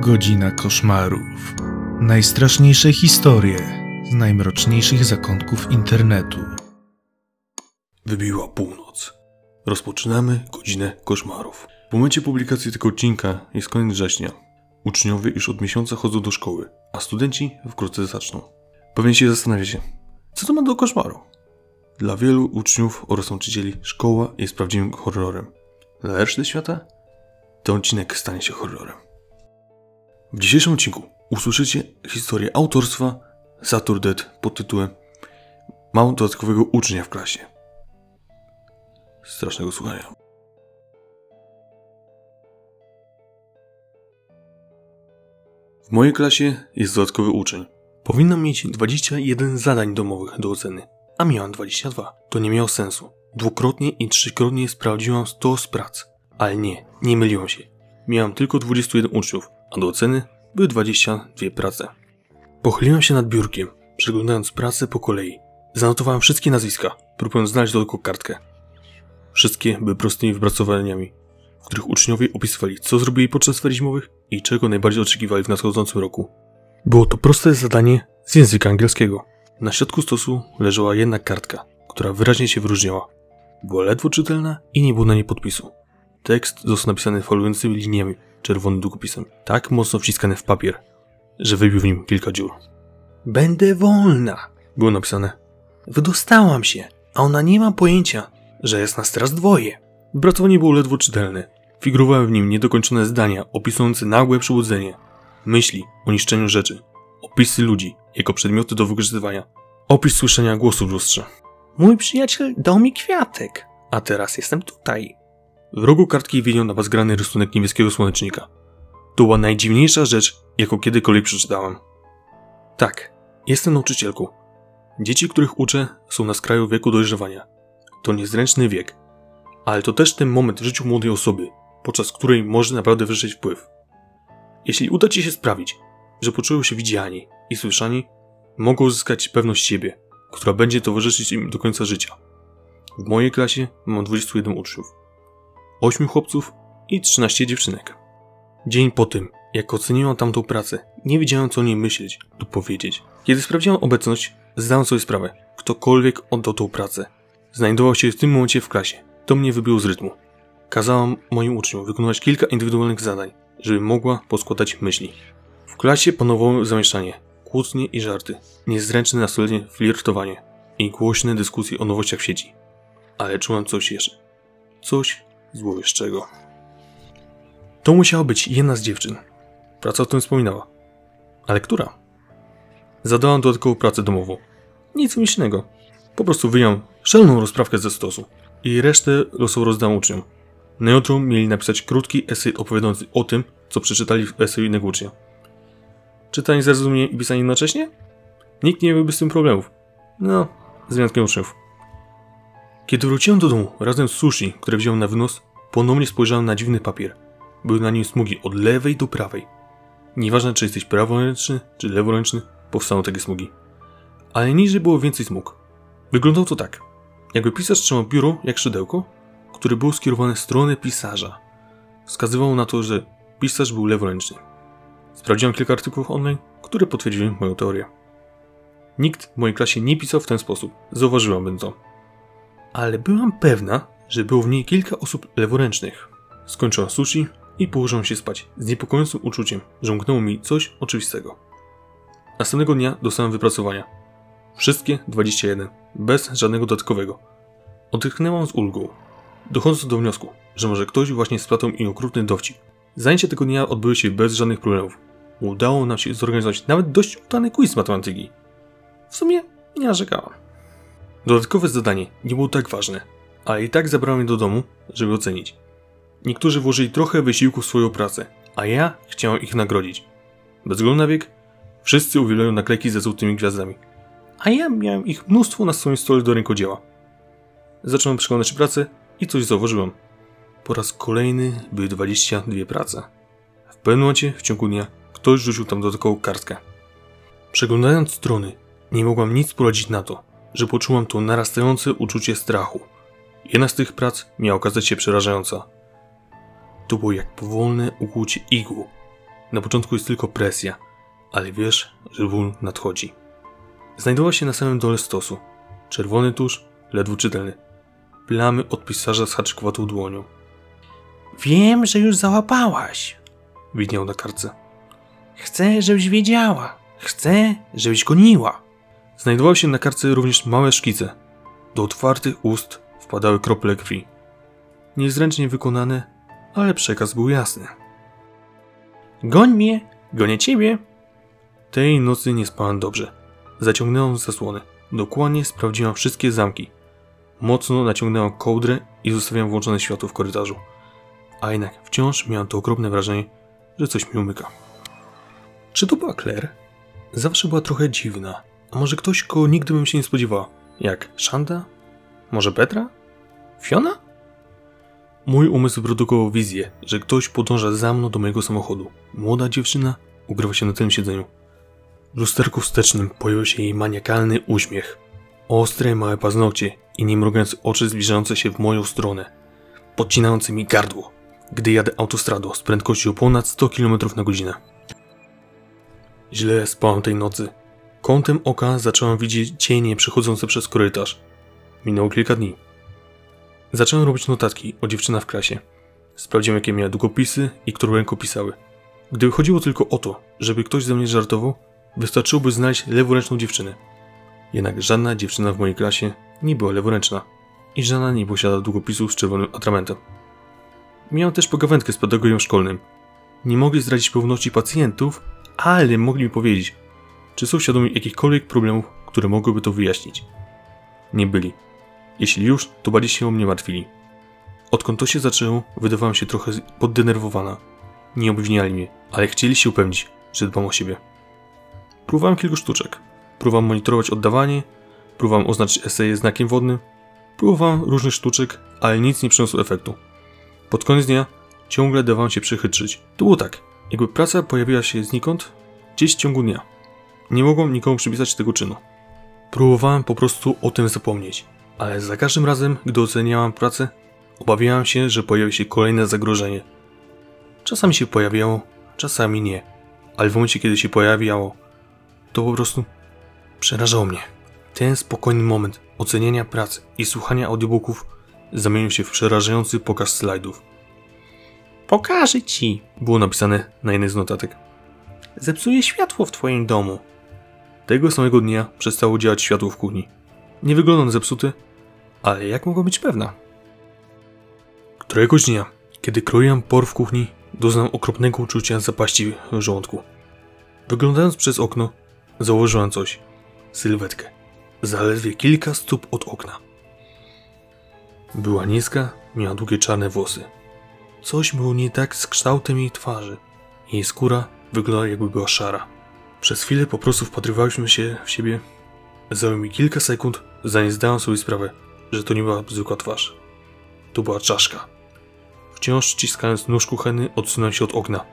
Godzina koszmarów. Najstraszniejsze historie z najmroczniejszych zakątków internetu. Wybiła północ. Rozpoczynamy godzinę koszmarów. W momencie publikacji tego odcinka jest koniec września. Uczniowie już od miesiąca chodzą do szkoły, a studenci wkrótce zaczną. Pewnie się zastanawiacie, co to ma do koszmaru? Dla wielu uczniów oraz nauczycieli szkoła jest prawdziwym horrorem. Dla reszty świata ten odcinek stanie się horrorem. W dzisiejszym odcinku usłyszycie historię autorstwa Saturdet pod tytułem Mam dodatkowego ucznia w klasie. Strasznego słuchania. W mojej klasie jest dodatkowy uczeń. Powinnam mieć 21 zadań domowych do oceny, a miałam 22. To nie miało sensu. Dwukrotnie i trzykrotnie sprawdziłam 100 z prac. Ale nie, nie myliłam się. Miałam tylko 21 uczniów, a do oceny były 22 prace. Pochyliłem się nad biurkiem, przeglądając pracę po kolei. Zanotowałem wszystkie nazwiska, próbując znaleźć dodatkową kartkę. Wszystkie były prostymi wypracowaniami, w których uczniowie opisywali, co zrobili podczas ferii zimowych i czego najbardziej oczekiwali w nadchodzącym roku. Było to proste zadanie z języka angielskiego. Na środku stosu leżała jedna kartka, która wyraźnie się wyróżniała. Była ledwo czytelna i nie było na niej podpisu. Tekst został napisany falującymi liniami, czerwonym długopisem, tak mocno wciskany w papier, że wybił w nim kilka dziur. Będę wolna, było napisane. Wydostałam się, a ona nie ma pojęcia, że jest nas teraz dwoje. Wypracowanie było ledwo czytelne. Figurowały w nim niedokończone zdania opisujące nagłe przebudzenie, myśli o niszczeniu rzeczy, opisy ludzi jako przedmioty do wykorzystywania, opis słyszenia głosu w lustrze. Mój przyjaciel dał mi kwiatek, a teraz jestem tutaj. W rogu kartki widniał na bazgrany rysunek niebieskiego słonecznika. To była najdziwniejsza rzecz, jaką kiedykolwiek przeczytałam. Tak, jestem nauczycielką. Dzieci, których uczę, są na skraju wieku dojrzewania. To niezręczny wiek, ale to też ten moment w życiu młodej osoby, podczas której może naprawdę wywrzeć wpływ. Jeśli uda Ci się sprawić, że poczują się widziani i słyszani, mogą uzyskać pewność siebie, która będzie towarzyszyć im do końca życia. W mojej klasie mam 21 uczniów. 8 chłopców i 13 dziewczynek. Dzień po tym, jak oceniłam tamtą pracę, nie wiedziałem co o niej myśleć lub powiedzieć. Kiedy sprawdziłam obecność, zdałem sobie sprawę, ktokolwiek oddał tą pracę. Znajdował się w tym momencie w klasie. To mnie wybiło z rytmu. Kazałam moim uczniom wykonywać kilka indywidualnych zadań, żeby mogła poskładać myśli. W klasie panowało zamieszanie, kłótnie i żarty, niezręczne nastoletnie flirtowanie i głośne dyskusje o nowościach w sieci. Ale czułam coś jeszcze. Coś złowieszczego. To musiała być jedna z dziewczyn. Praca o tym wspominała. Ale która? Zadałam dodatkową pracę domową. Nic myślnego. Po prostu wyjąłem szelną rozprawkę ze stosu i resztę losowo rozdam uczniom. Na jutro mieli napisać krótki esej opowiadający o tym, co przeczytali w eseju innego ucznia. Czytanie zrozumienie i pisanie jednocześnie? Nikt nie miałby z tym problemów. No, z wyjątkiem uczniów. Kiedy wróciłem do domu razem z sushi, które wziąłem na wynos, ponownie spojrzałem na dziwny papier. Były na nim smugi od lewej do prawej. Nieważne, czy jesteś praworęczny, czy leworęczny, powstaną takie smugi. Ale niżej było więcej smug. Wyglądało to tak. Jakby pisarz trzymał biuro jak szydełko, które było skierowane w stronę pisarza. Wskazywało na to, że pisarz był leworęczny. Sprawdziłem kilka artykułów online, które potwierdziły moją teorię. Nikt w mojej klasie nie pisał w ten sposób. Zauważyłabym to. Ale byłam pewna, że było w niej kilka osób leworęcznych. Skończyłam sushi i położyłam się spać z niepokojącym uczuciem, że mi coś oczywistego. Następnego dnia dostałem wypracowania. Wszystkie 21, bez żadnego dodatkowego. Odetchnęłam z ulgą, dochodząc do wniosku, że może ktoś właśnie splatał mi okrutny dowcip. Zajęcia tego dnia odbyły się bez żadnych problemów. Udało nam się zorganizować nawet dość udany quiz matematyki. W sumie nie narzekałam. Dodatkowe zadanie nie było tak ważne, ale i tak zabrałem je do domu, żeby ocenić. Niektórzy włożyli trochę wysiłku w swoją pracę, a ja chciałem ich nagrodzić. Bez względu na wiek, wszyscy uwielbiają naklejki ze złotymi gwiazdami. A ja miałem ich mnóstwo na swoim stole do rękodzieła. Zacząłem przeglądać pracę i coś zauważyłem. Po raz kolejny były 22 prace. W pewnym momencie w ciągu dnia ktoś rzucił tam dodatkową kartkę. Przeglądając strony, nie mogłam nic poradzić na to, że poczułam to narastające uczucie strachu. Jedna z tych prac miała okazać się przerażająca. To było jak powolne ukłucie igły. Na początku jest tylko presja, ale wiesz, że ból nadchodzi. Znajdowała się na samym dole stosu. Czerwony tusz, ledwo czytelny. Plamy od pisarza z haczkowatą dłonią. Wiem, że już załapałaś. Widniał na kartce. Chcę, żebyś wiedziała. Chcę, żebyś goniła. Znajdowały się na kartce również małe szkice. Do otwartych ust wpadały krople krwi. Niezręcznie wykonane, ale przekaz był jasny. Goń mnie, gonię ciebie. Tej nocy nie spałem dobrze. Zaciągnęłam zasłony. Dokładnie sprawdziłam wszystkie zamki. Mocno naciągnęłam kołdrę i zostawiłam włączone światło w korytarzu. A jednak wciąż miałam to okropne wrażenie, że coś mi umyka. Czy to była Claire? Zawsze była trochę dziwna. A może ktoś, kogo nigdy bym się nie spodziewała? Jak Shanda? Może Petra? Fiona? Mój umysł produkował wizję, że ktoś podąża za mną do mojego samochodu. Młoda dziewczyna ukrywa się na tym siedzeniu. W lusterku wstecznym pojawił się jej maniakalny uśmiech. Ostre, małe paznokcie i niemrugające oczy zbliżające się w moją stronę, podcinające mi gardło, gdy jadę autostradą z prędkością ponad 100 km na godzinę. Źle spałem tej nocy. Kątem oka zacząłem widzieć cienie przechodzące przez korytarz. Minęło kilka dni. Zacząłem robić notatki o dziewczynach w klasie. Sprawdziłem, jakie miały długopisy i którą ręką pisały. Gdyby chodziło tylko o to, żeby ktoś ze mnie żartował, wystarczyłoby znaleźć leworęczną dziewczynę. Jednak żadna dziewczyna w mojej klasie nie była leworęczna i żadna nie posiada długopisu z czerwonym atramentem. Miałem też pogawędkę z pedagogiem szkolnym. Nie mogli zdradzić pewności pacjentów, ale mogli mi powiedzieć, czy są świadomi jakichkolwiek problemów, które mogłyby to wyjaśnić. Nie byli. Jeśli już, to bardziej się o mnie martwili. Odkąd to się zaczęło, wydawałam się trochę poddenerwowana. Nie obwiniali mnie, ale chcieli się upewnić, że dbam o siebie. Próbowałem kilku sztuczek. Próbowałem monitorować oddawanie, próbowałem oznaczyć eseje znakiem wodnym, próbowałem różnych sztuczek, ale nic nie przyniosło efektu. Pod koniec dnia ciągle dawałem się przechytrzyć. To było tak, jakby praca pojawiła się znikąd, gdzieś w ciągu dnia. Nie mogłem nikomu przypisać tego czynu. Próbowałem po prostu o tym zapomnieć, ale za każdym razem, gdy oceniałam pracę, obawiałam się, że pojawi się kolejne zagrożenie. Czasami się pojawiało, czasami nie, ale w momencie, kiedy się pojawiało, to po prostu przerażało mnie. Ten spokojny moment oceniania pracy i słuchania audiobooków zamienił się w przerażający pokaz slajdów. Pokażę ci. Było napisane na jednej z notatek. Zepsuję światło w twoim domu. Tego samego dnia przestało działać światło w kuchni. Nie wygląda na zepsute, ale jak mogła być pewna? Któregoś dnia, kiedy kroiłam por w kuchni, doznałem okropnego uczucia zapaści w żołądku. Wyglądając przez okno, zauważyłem coś. Sylwetkę. Zaledwie kilka stóp od okna. Była niska, miała długie czarne włosy. Coś było nie tak z kształtem jej twarzy. Jej skóra wyglądała jakby była szara. Przez chwilę po prostu wpatrywałyśmy się w siebie. Zajęło mi kilka sekund, zanim zdałem sobie sprawę, że to nie była zwykła twarz. To była czaszka. Wciąż ściskając nóż kuchenny, odsunąłem się od okna.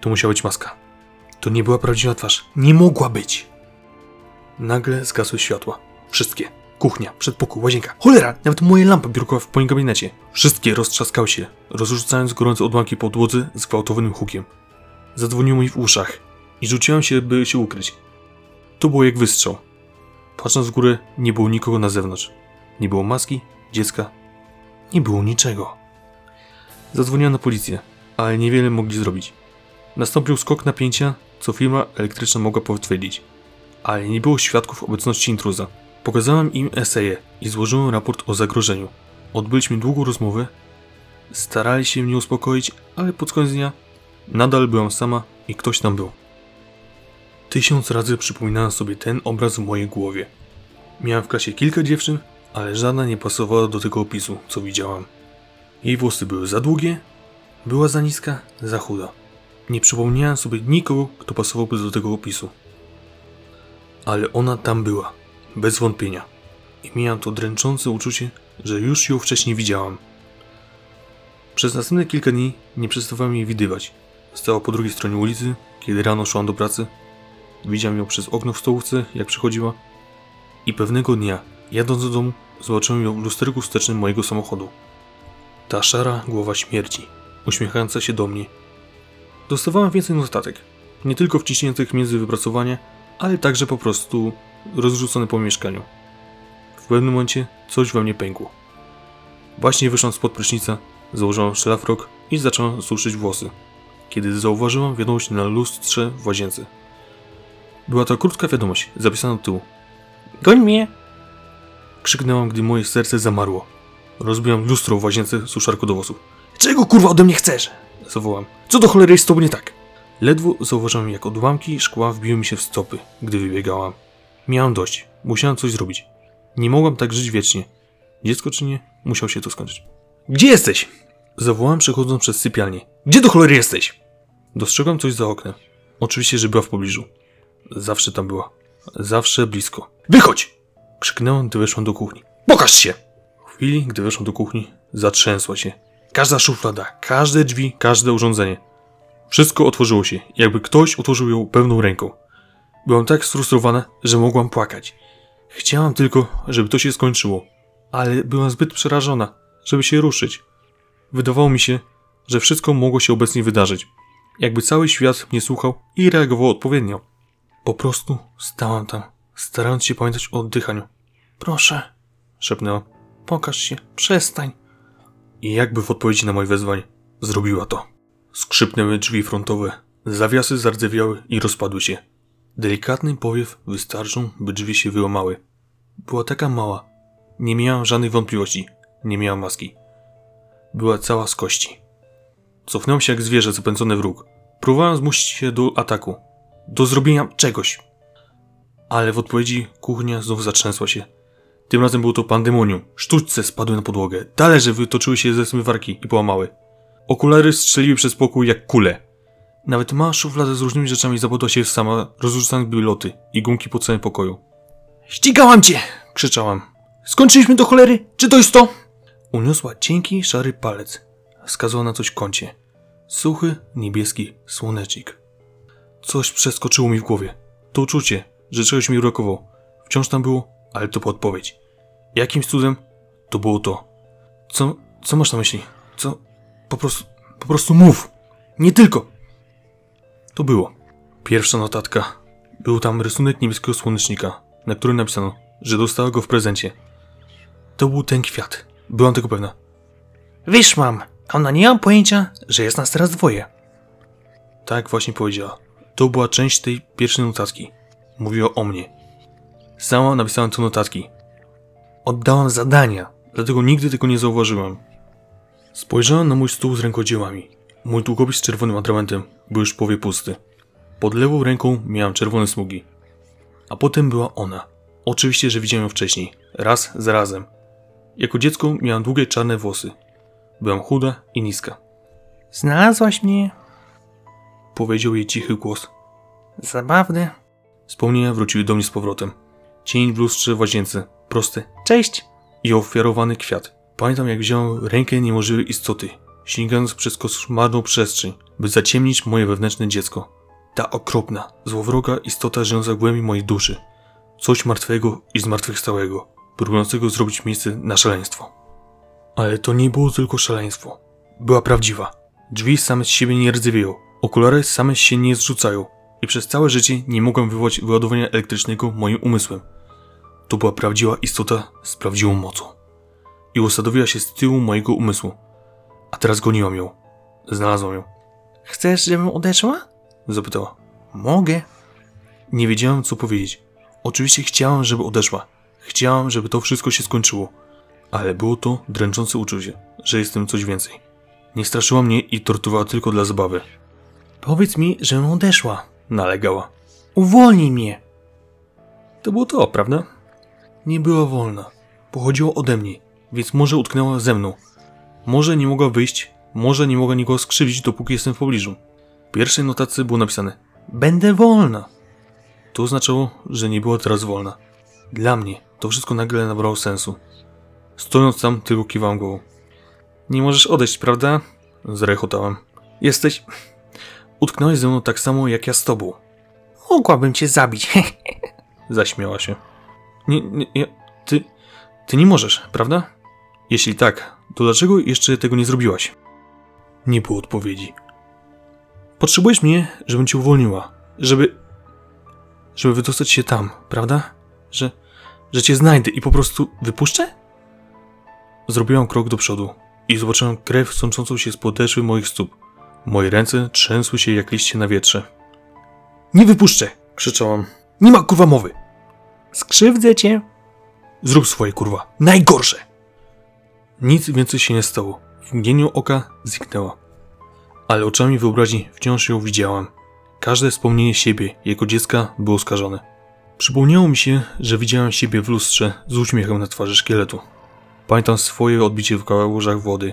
To musiała być maska. To nie była prawdziwa twarz. Nie mogła być! Nagle zgasły światła. Wszystkie. Kuchnia, przedpokój, łazienka. Cholera! Nawet moje lampy biurkowe w moim gabinecie. Wszystkie roztrzaskały się, rozrzucając gorące odłamki po podłodze z gwałtownym hukiem. Zadzwoniło mi w uszach i rzuciłem się, by się ukryć. To było jak wystrzał. Patrząc w górę, nie było nikogo na zewnątrz. Nie było maski, dziecka. Nie było niczego. Zadzwoniłem na policję, ale niewiele mogli zrobić. Nastąpił skok napięcia, co firma elektryczna mogła potwierdzić. Ale nie było świadków obecności intruza. Pokazałem im eseje i złożyłem raport o zagrożeniu. Odbyliśmy długą rozmowę. Starali się mnie uspokoić, ale pod koniec dnia nadal byłam sama i ktoś tam był. Tysiąc razy przypominałem sobie ten obraz w mojej głowie. Miałem w klasie kilka dziewczyn, ale żadna nie pasowała do tego opisu, co widziałam. Jej włosy były za długie, była za niska, za chuda. Nie przypomniałem sobie nikogo, kto pasowałby do tego opisu. Ale ona tam była, bez wątpienia. I miałem to dręczące uczucie, że już ją wcześniej widziałam. Przez następne kilka dni nie przestawałem jej widywać. Stała po drugiej stronie ulicy, kiedy rano szłam do pracy. Widziałem ją przez okno w stołówce, jak przychodziła. I pewnego dnia, jadąc do domu, zobaczyłem ją w lusterku wstecznym mojego samochodu. Ta szara głowa śmierci, uśmiechająca się do mnie. Dostawałem więcej notatek. Nie tylko wciśniętych między wypracowanie, ale także po prostu rozrzucone po mieszkaniu. W pewnym momencie coś we mnie pękło. Właśnie wyszłam spod prysznica, założyłam szlafrok i zacząłem suszyć włosy, kiedy zauważyłam wiadomość na lustrze w łazience. Była to krótka wiadomość, zapisana do tyłu. Goń mnie! Krzyknęłam, gdy moje serce zamarło. Rozbiłam lustro w łazience suszarku do włosów. Czego kurwa ode mnie chcesz? Zawołam. Co do cholery jest z tobą nie tak? Ledwo zauważyłem, jak odłamki szkła wbiły mi się w stopy, gdy wybiegałam. Miałam dość. Musiałam coś zrobić. Nie mogłam tak żyć wiecznie. Dziecko czy nie, musiał się to skończyć. Gdzie jesteś? Zawołałem przechodząc przez sypialnię. Gdzie do cholery jesteś? Dostrzegłam coś za oknem. Oczywiście, że była w pobliżu. Zawsze tam była. Zawsze blisko. Wychodź! Krzyknęłam, gdy weszłam do kuchni. Pokaż się! W chwili, gdy weszłam do kuchni, zatrzęsła się. Każda szuflada, każde drzwi, każde urządzenie. Wszystko otworzyło się, jakby ktoś otworzył ją pełną ręką. Byłam tak sfrustrowana, że mogłam płakać. Chciałam tylko, żeby to się skończyło, ale byłam zbyt przerażona, żeby się ruszyć. Wydawało mi się, że wszystko mogło się obecnie wydarzyć. Jakby cały świat mnie słuchał i reagował odpowiednio. Po prostu stałam tam, starając się pamiętać o oddychaniu. Proszę, szepnęłam. Pokaż się, przestań. I jakby w odpowiedzi na moje wezwanie, zrobiła to. Skrzypnęły drzwi frontowe, zawiasy zardzewiały i rozpadły się. Delikatny powiew wystarczył, by drzwi się wyłamały. Była taka mała. Nie miałam żadnych wątpliwości. Nie miałam maski. Była cała z kości. Cofnąłem się jak zwierzę zapędzone w róg. Próbowałem zmusić się do ataku. Do zrobienia czegoś. Ale w odpowiedzi kuchnia znów zatrzęsła się. Tym razem było to pandemonium. Sztućce spadły na podłogę. Talerze wytoczyły się ze smywarki i połamały. Okulary strzeliły przez pokój jak kule. Nawet mała szuflada z różnymi rzeczami zapadła się sama, rozrzucane były loty i gumki po całym pokoju. Ścigałam cię! krzyczałam. Skończyliśmy do cholery? Czy to jest to? Uniosła cienki, szary palec. Wskazała na coś w kącie. Suchy, niebieski słonecznik. Coś przeskoczyło mi w głowie. To uczucie, że czegoś mi brakowało. Wciąż tam było, ale to podpowiedź. Jakimś cudem to było to. Co, co masz na myśli? Co? Po prostu, po prostu mów. Nie tylko. To było. Pierwsza notatka. Był tam rysunek niebieskiego słonecznika, na którym napisano, że dostała go w prezencie. To był ten kwiat. Byłam tego pewna. Wiesz, mam, ona nie mam pojęcia, że jest nas teraz dwoje. Tak właśnie powiedziała. To była część tej pierwszej notatki. Mówiła o mnie. Sama napisałem te notatki. Oddałam zadania, dlatego nigdy tego nie zauważyłem. Spojrzałem na mój stół z rękodziełami. Mój długopis z czerwonym atramentem był już powie pusty. Pod lewą ręką miałem czerwone smugi. A potem była ona. Oczywiście, że widziałem ją wcześniej. Raz za razem. Jako dziecko miałam długie czarne włosy. Byłam chuda i niska. Znalazłaś mnie? Powiedział jej cichy głos. Zabawne. Wspomnienia wróciły do mnie z powrotem. Cień w lustrze w łazience, prosty Cześć. i ofiarowany kwiat. Pamiętam jak wziąłem rękę niemożliwej istoty, sięgając przez koszmarną przestrzeń, by zaciemnić moje wewnętrzne dziecko. Ta okropna, złowroga istota żyjąca w głębi mojej duszy. Coś martwego i zmartwychwstałego, próbującego zrobić miejsce na szaleństwo. Ale to nie było tylko szaleństwo. Była prawdziwa. Drzwi same z siebie nie rdzewieją, okulary same się nie zrzucają i przez całe życie nie mogłem wywołać wyładowania elektrycznego moim umysłem. To była prawdziwa istota z prawdziwą mocą. I usadowiła się z tyłu mojego umysłu. A teraz goniłam ją. Znalazłam ją. Chcesz, żebym odeszła? Zapytała. Mogę. Nie wiedziałem, co powiedzieć. Oczywiście chciałem, żeby odeszła. Chciałem, żeby to wszystko się skończyło. Ale było to dręczące uczucie, że jestem coś więcej. Nie straszyła mnie i torturowała tylko dla zabawy. Powiedz mi, żebym odeszła. Nalegała. Uwolnij mnie. To było to, prawda? Nie była wolna. Pochodziła ode mnie, więc może utknęła ze mną. Może nie mogła wyjść, może nie mogła nikogo skrzywdzić, dopóki jestem w pobliżu. W pierwszej notacji było napisane Będę wolna. To oznaczało, że nie była teraz wolna. Dla mnie to wszystko nagle nabrało sensu. Stojąc tam, tylko kiwałem głową. Nie możesz odejść, prawda? Zrechotałem. Jesteś... Utknąłeś ze mną tak samo, jak ja z tobą. Mogłabym cię zabić. Zaśmiała się. Nie, nie, nie, ty, ty nie możesz, prawda? Jeśli tak, to dlaczego jeszcze tego nie zrobiłaś? Nie było odpowiedzi. Potrzebujesz mnie, żebym cię uwolniła. Żeby. żeby wydostać się tam, prawda? Że. że cię znajdę i po prostu wypuszczę? Zrobiłam krok do przodu i zobaczyłam krew sączącą się z podeszwy moich stóp. Moje ręce trzęsły się jak liście na wietrze. Nie wypuszczę! krzyczałam. Nie ma kurwa mowy! Skrzywdzę cię. Zrób swoje kurwa. Najgorsze! Nic więcej się nie stało. W mgnieniu oka zniknęła. Ale oczami wyobraźni wciąż ją widziałam. Każde wspomnienie siebie jako dziecka było skażone. Przypomniało mi się, że widziałem siebie w lustrze z uśmiechem na twarzy szkieletu. Pamiętam swoje odbicie w kałużach wody.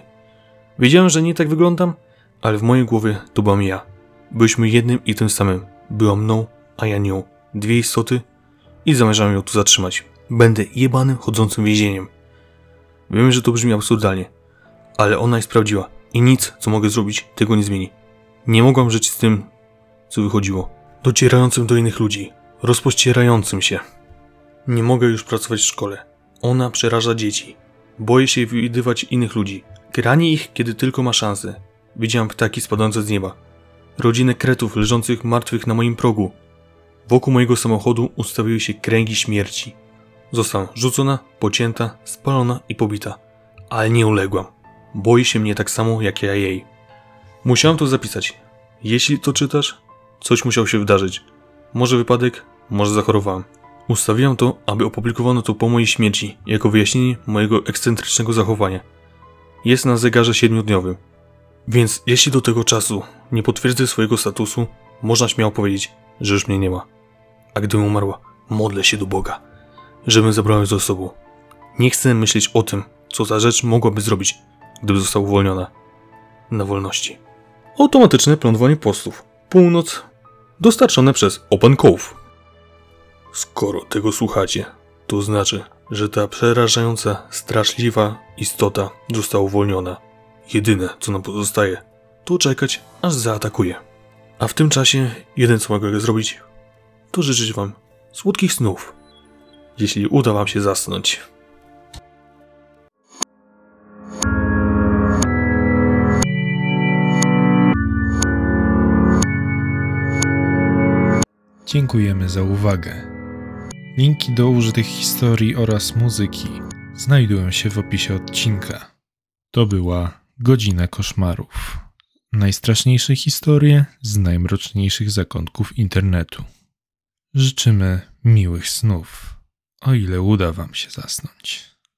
Wiedziałem, że nie tak wyglądam, ale w mojej głowie to byłam ja. Byliśmy jednym i tym samym. Była mną, a ja nią. Dwie istoty i zamierzam ją tu zatrzymać. Będę jebanym, chodzącym więzieniem. Wiem, że to brzmi absurdalnie, ale ona jest prawdziwa i nic, co mogę zrobić, tego nie zmieni. Nie mogłam żyć z tym, co wychodziło. Docierającym do innych ludzi, rozpościerającym się. Nie mogę już pracować w szkole. Ona przeraża dzieci. Boję się widywać innych ludzi. Kranie ich, kiedy tylko ma szansę. Widziałam ptaki spadające z nieba. Rodzinę kretów leżących martwych na moim progu. Wokół mojego samochodu ustawiły się kręgi śmierci. Zostałam rzucona, pocięta, spalona i pobita. Ale nie uległam. Boi się mnie tak samo jak ja jej. Musiałam to zapisać. Jeśli to czytasz, coś musiało się wydarzyć. Może wypadek, może zachorowałam. Ustawiłam to, aby opublikowano to po mojej śmierci, jako wyjaśnienie mojego ekscentrycznego zachowania. Jest na zegarze siedmiodniowym. Więc jeśli do tego czasu nie potwierdzę swojego statusu, można śmiało powiedzieć, że już mnie nie ma. A gdybym umarła, modlę się do Boga, żebym zabrał ją ze sobą. Nie chcę myśleć o tym, co za rzecz mogłaby zrobić, gdyby została uwolniona na wolności. Automatyczne plądrowanie postów. Północ. Dostarczone przez Open Cove. Skoro tego słuchacie, to znaczy, że ta przerażająca, straszliwa istota została uwolniona. Jedyne, co nam pozostaje, to czekać, aż zaatakuje. A w tym czasie, jeden co mogę zrobić, to życzyć wam słodkich snów, jeśli uda wam się zasnąć. Dziękujemy za uwagę. Linki do użytych historii oraz muzyki znajdują się w opisie odcinka. To była Godzina Koszmarów. Najstraszniejsze historie z najmroczniejszych zakątków internetu. Życzymy miłych snów, o ile uda Wam się zasnąć.